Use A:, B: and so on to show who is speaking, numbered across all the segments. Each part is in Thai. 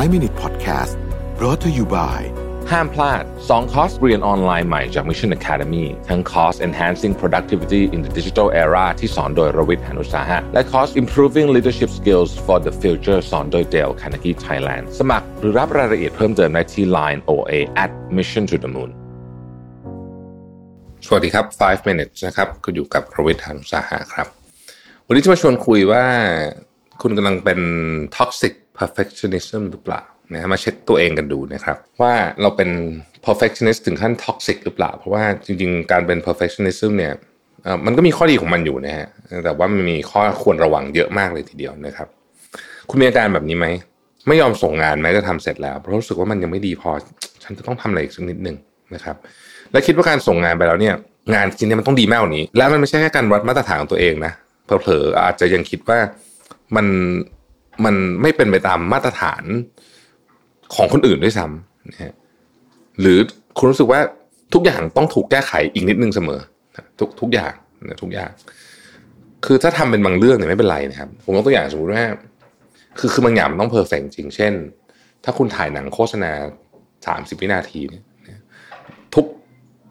A: 5 Minute Podcast brought to you by
B: ห้ามพลาด 2 คอร์สเรียนออนไลน์ใหม่จาก Mission Academy ทั้งคอร์ส Enhancing Productivity in the Digital Era ที่สอนโดยรวิทย์หานุสาหะ และคอร์ส Improving Leadership Skills for the Future สอนโดย Dale Carnegie Thailand สมัครหรือรับรายละเอียดเพิ่มเติมได้ที่ Line OA at Mission to the Moon สวัสดีครับ 5 minutes นะครับคุณอยู่กับรวิทย์หานุสาหะครับ วันนี้จะมาชวนคุยว่าคุณกำลังเป็น toxic perfectionism หรือเปล่านะมาเช็คตัวเองกันดูนะครับ ว่าเราเป็น perfectionist ถึงขั้น toxic หรือเปล่า เพราะว่าจริงๆ การเป็น perfectionism เนี่ยมันก็มีข้อดีของมันอยู่นะฮะแต่ว่ามันมีข้อควรระวังเยอะมากเลยทีเดียวนะครับ คุณมีอาการแบบนี้ไหมไม่ยอมส่งงานแม้จะทำเสร็จแล้ว เพราะรู้สึกว่ามันยังไม่ดีพอ ฉันจะต้องทำอะไรอีกสักนิดหนึ่งนะครับ และคิดว่าการส่งงานไปแล้วเนี่ย งานชิ้นนี้มันต้องดีมากกว่านี้ และมันไม่ใช่แค่การวัดมาตรฐานของตัวเองนะเผลอๆอาจจะยังคิดว่ามัน มันไม่เป็นไปตามมาตรฐานของคนอื่นด้วยซ้ำนะฮะหรือคุณรู้สึกว่าทุกอย่างต้องถูกแก้ไขอีกนิดนึงเสมอ ทุกทุกอย่างนะทุกอย่าง คือถ้าทำเป็นบางเรื่องเนี่ยไม่เป็นไรนะครับ ผมยกตัวอย่างสมมติว่าคือคือบางอย่างมันต้องเพอร์เฟกจริงเช่น ถ้าคุณถ่ายหนังโฆษณาสามสิบวินาทีเนี่ยทุก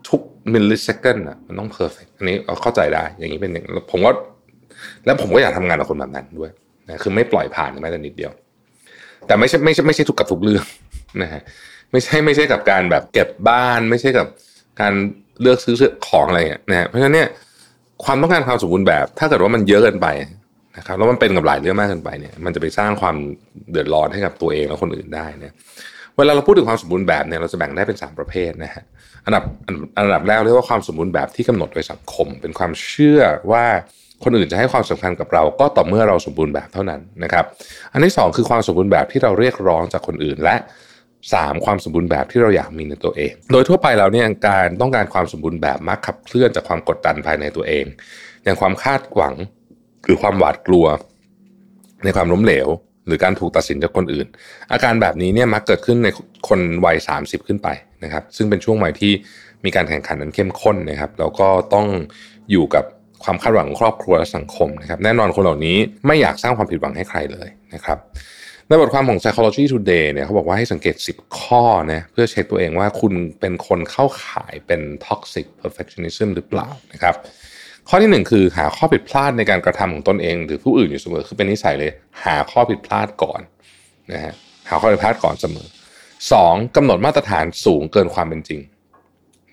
B: ทุกมิลลิเซคันอะมันต้องเพอร์เฟกอันนี้เข้าใจได้ อย่างนี้เป็นอย่างผมก็แล้วผมก็อยากทำงานกับคนแบบนั้นด้วย นะคือไม่ปล่อยผ่านแม้แต่นิดเดียว แต่ไม่ใช่ไม่ใช่ไม่ใช่ทุกกับทุกเรื่องนะฮะไม่ใช่ไม่ใช่กับการแบบเก็บบ้านไม่ใช่กับการเลือกซื้อของอะไรเงี้ยนะฮะเพราะฉะนั้นเนี่ยความต้องการความสมบูรณ์แบบ ถ้าเกิดว่ามันเยอะเกินไปนะครับแล้วมันเป็นกับหลายเรื่องมากเกินไปเนี่ย มันจะไปสร้างความเดือดร้อนให้กับตัวเองและคนอื่นได้เนี่ยเวลาเราพูดถึงความสมบูรณ์แบบเนี่ยเราจะแบ่งได้เป็น 3 ประเภทนะฮะอันดับอันดับแรกเรียกว่าความสมบูรณ์แบบที่กำหนดโดยสังคม เป็นความเชื่อว่า คนอื่นจะให้ความสำคัญกับเราก็ต่อเมื่อเราสมบูรณ์แบบเท่านั้นนะครับ อันที่ 2 คือความสมบูรณ์แบบที่เราเรียกร้องจากคนอื่นและ 3. ความสมบูรณ์แบบที่เราอยากมีในตัวเอง โดยทั่วไปเราเนี่ยการต้องการความสมบูรณ์แบบมักขับเคลื่อนจากความกดดันภายในตัวเอง อย่างความคาดหวังหรือความหวาดกลัว ในความล้มเหลว หรือการถูกตัดสินจากคนอื่น อาการแบบนี้เนี่ยมักเกิดขึ้นในคนวัย 30 ขึ้นไปนะครับ ซึ่งเป็นช่วงวัยที่มีการแข่งขันนั้นเข้มข้นนะครับแล้วก็ต้องอยู่กับ ความคาดหวังของครอบครัวและสังคมนะครับแน่นอนคนเหล่านี้ไม่อยากสร้างความผิดหวังให้ใครเลยนะครับในบทความของ Psychology Today เนี่ยเขาบอกว่าให้สังเกต 10 ข้อนะเพื่อเช็คตัวเองว่าคุณเป็นคนเข้าข่ายเป็น toxic perfectionism หรือเปล่านะครับข้อที่หนึ่งคือหาข้อผิดพลาดในการกระทำของตนเอง หรือผู้อื่นอยู่เสมอคือเป็นนิสัยเลย หาข้อผิดพลาดก่อนนะฮะหาข้อผิดพลาดก่อนเสมอสองกำหนดมาตรฐานสูงเกินความเป็นจริง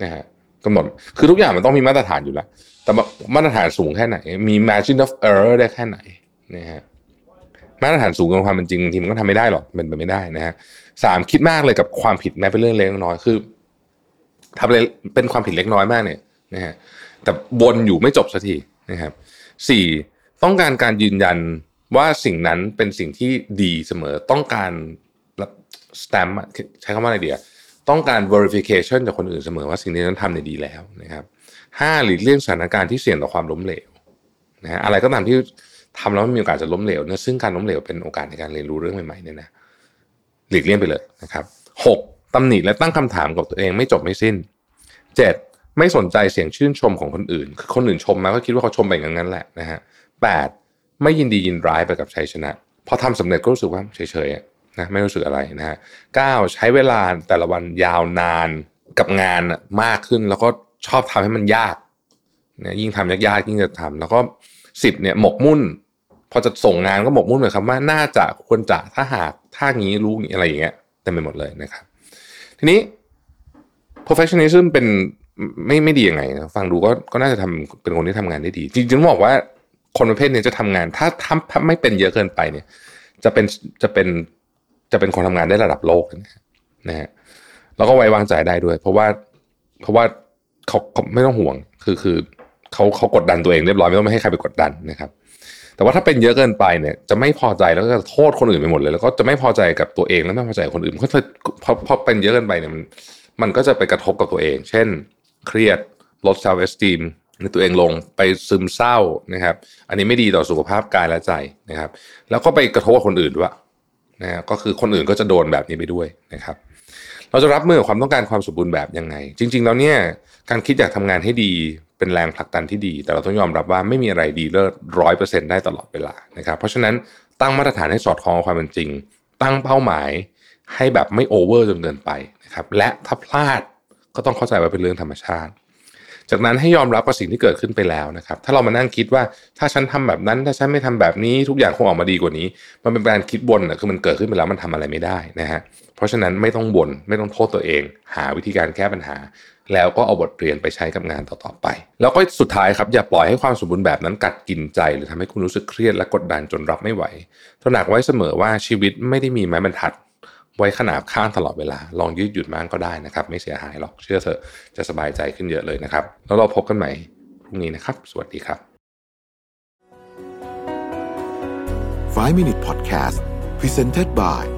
B: นะฮะ กำหนด คือทุกอย่างมันต้องมีมาตรฐานอยู่แล้ว แต่มาตรฐานสูงแค่ไหน มี margin of error ได้แค่ไหนนะฮะมาตรฐานสูงกับความเป็นจริงทีมันก็ทำไม่ได้หรอกเป็นไปไม่ได้นะฮะสามคิดมากเลยกับความผิดแม้เป็นเรื่องเล็กน้อยคือทำอะไรเป็นความผิดเล็กน้อยมากเนี่ยนะฮะแต่บนอยู่ไม่จบสักทีนะครับสี่ต้องการการยืนยันว่าสิ่งนั้นเป็นสิ่งที่ดีเสมอต้องการสแตมใช้คำว่าอะไรเดีย ต้องการ verification จากคนอื่นเสมอว่าสิ่งนี้นั้นทำในดีแล้วนะครับห้าหลีกเลี่ยงสถานการณ์ที่เสี่ยงต่อความล้มเหลวนะฮะอะไรก็ตามที่ทำแล้วมีโอกาสจะล้มเหลวเนี่ยซึ่งการล้มเหลวเป็นโอกาสในการเรียนรู้เรื่องใหม่ๆเนี่ยนะหลีกเลี่ยงไปเลยนะครับหกตำหนิและตั้งคำถามกับตัวเองไม่จบไม่สิ้นเจ็ดไม่สนใจเสียงชื่นชมของคนอื่น คือคนอื่นชมมาก็คิดว่าเขาชมไปอย่างนั้นแหละนะฮะแปดไม่ยินดียินร้ายไปกับชัยชนะ พอทำสำเร็จก็รู้สึกว่าเฉยๆ นะไม่รู้สึกอะไรนะฮะเก้าใช้เวลาแต่ละวันยาวนานกับงานมากขึ้น แล้วก็ชอบทำให้มันยากเนี่ยยิ่งทำยากๆยิ่งจะทำแล้วก็สิบเนี่ยหมกมุ่น พอจะส่งงานก็หมกมุ่นเลยครับว่าน่าจะควรจะถ้าหากถ้างี้รู้อะไรอย่างเงี้ยเต็มไปหมดเลยนะครับ ทีนี้ professionalism เป็นไม่ไม่ดียังไงฟังดูก็ก็น่าจะทำเป็นคนที่ทำงานได้ดี จริงๆบอกว่าคนประเภทนี้จะทำงาน ถ้าทำถ้าไม่เป็นเยอะเกินไปเนี่ย จะเป็นจะเป็น จะเป็นคนทำงานได้ระดับโลกนะฮะแล้วก็ไว้วางใจได้ด้วย เพราะว่าเพราะว่าเขาไม่ต้องห่วงคือคือเขาเขากดดันตัวเองเรียบร้อยไม่ต้องไม่ให้ใครไปกดดันนะครับ แต่ว่าถ้าเป็นเยอะเกินไปเนี่ย จะไม่พอใจแล้วก็จะโทษคนอื่นไปหมดเลย แล้วก็จะไม่พอใจกับตัวเองแล้วไม่พอใจคนอื่นเพราะพอพอเป็นเยอะเกินไปเนี่ยมันมันก็จะไปกระทบกับตัวเอง เช่น เครียดลดเซลล์เอสตีมในตัวเองลงไปซึมเศร้านะครับ อันนี้ไม่ดีต่อสุขภาพกายและใจนะครับ แล้วก็ไปกระทบกับคนอื่นด้วย นะก็คือคนอื่นก็จะโดนแบบนี้ไปด้วยนะครับ เราจะรับมือกับความต้องการความสมบูรณ์แบบยังไง จริง ๆ แล้วเนี่ยการคิดอยากทำงานให้ดีเป็นแรงผลักดันที่ดี แต่เราต้องยอมรับว่าไม่มีอะไรดีเลิศร้อยเปอร์เซ็นต์ได้ตลอดเวลานะครับ เพราะฉะนั้นตั้งมาตรฐานให้สอดคล้องกับความเป็นจริง ตั้งเป้าหมายให้แบบไม่โอเวอร์จนเกินไปนะครับ และถ้าพลาดก็ต้องเข้าใจว่าเป็นเรื่องธรรมชาติ จากนั้นให้ยอมรับกับสิ่งที่เกิดขึ้นไปแล้วนะครับ ถ้าเรามานั่งคิดว่าถ้าฉันทำแบบนั้น ถ้าฉันไม่ทำแบบนี้ทุกอย่างคงออกมาดีกว่านี้ มันเป็นการคิดบนนะคือมันเกิดขึ้นไปแล้วมันทำอะไรไม่ได้นะฮะเพราะฉะนั้นไม่ต้องบน่นไม่ต้องโทษตัวเอง หาวิธีการแก้ปัญหา แล้วก็เอาบทเรียนไปใช้กับงานต่อๆไป แล้วก็สุดท้ายครับอย่าปล่อยให้ความสมบูรณ์แบบนั้นกัดกินใจ หรือทำให้คุณรู้สึกเครียดและกดดันจนรับไม่ไหวตระหนักไว้เสมอว่าชีวิตไม่ได้มีไม้บรรทัด ไว้ขนาบข้างตลอดเวลา ลองยืดหยุ่นบ้างก็ได้นะครับ ไม่เสียหายหรอกเชื่อเถอะจะสบายใจขึ้นเยอะเลยนะครับ แล้วเราพบกันใหม่พรุ่งนี้นะครับ สวัสดีครับ
A: 5 Minute Podcast Presented by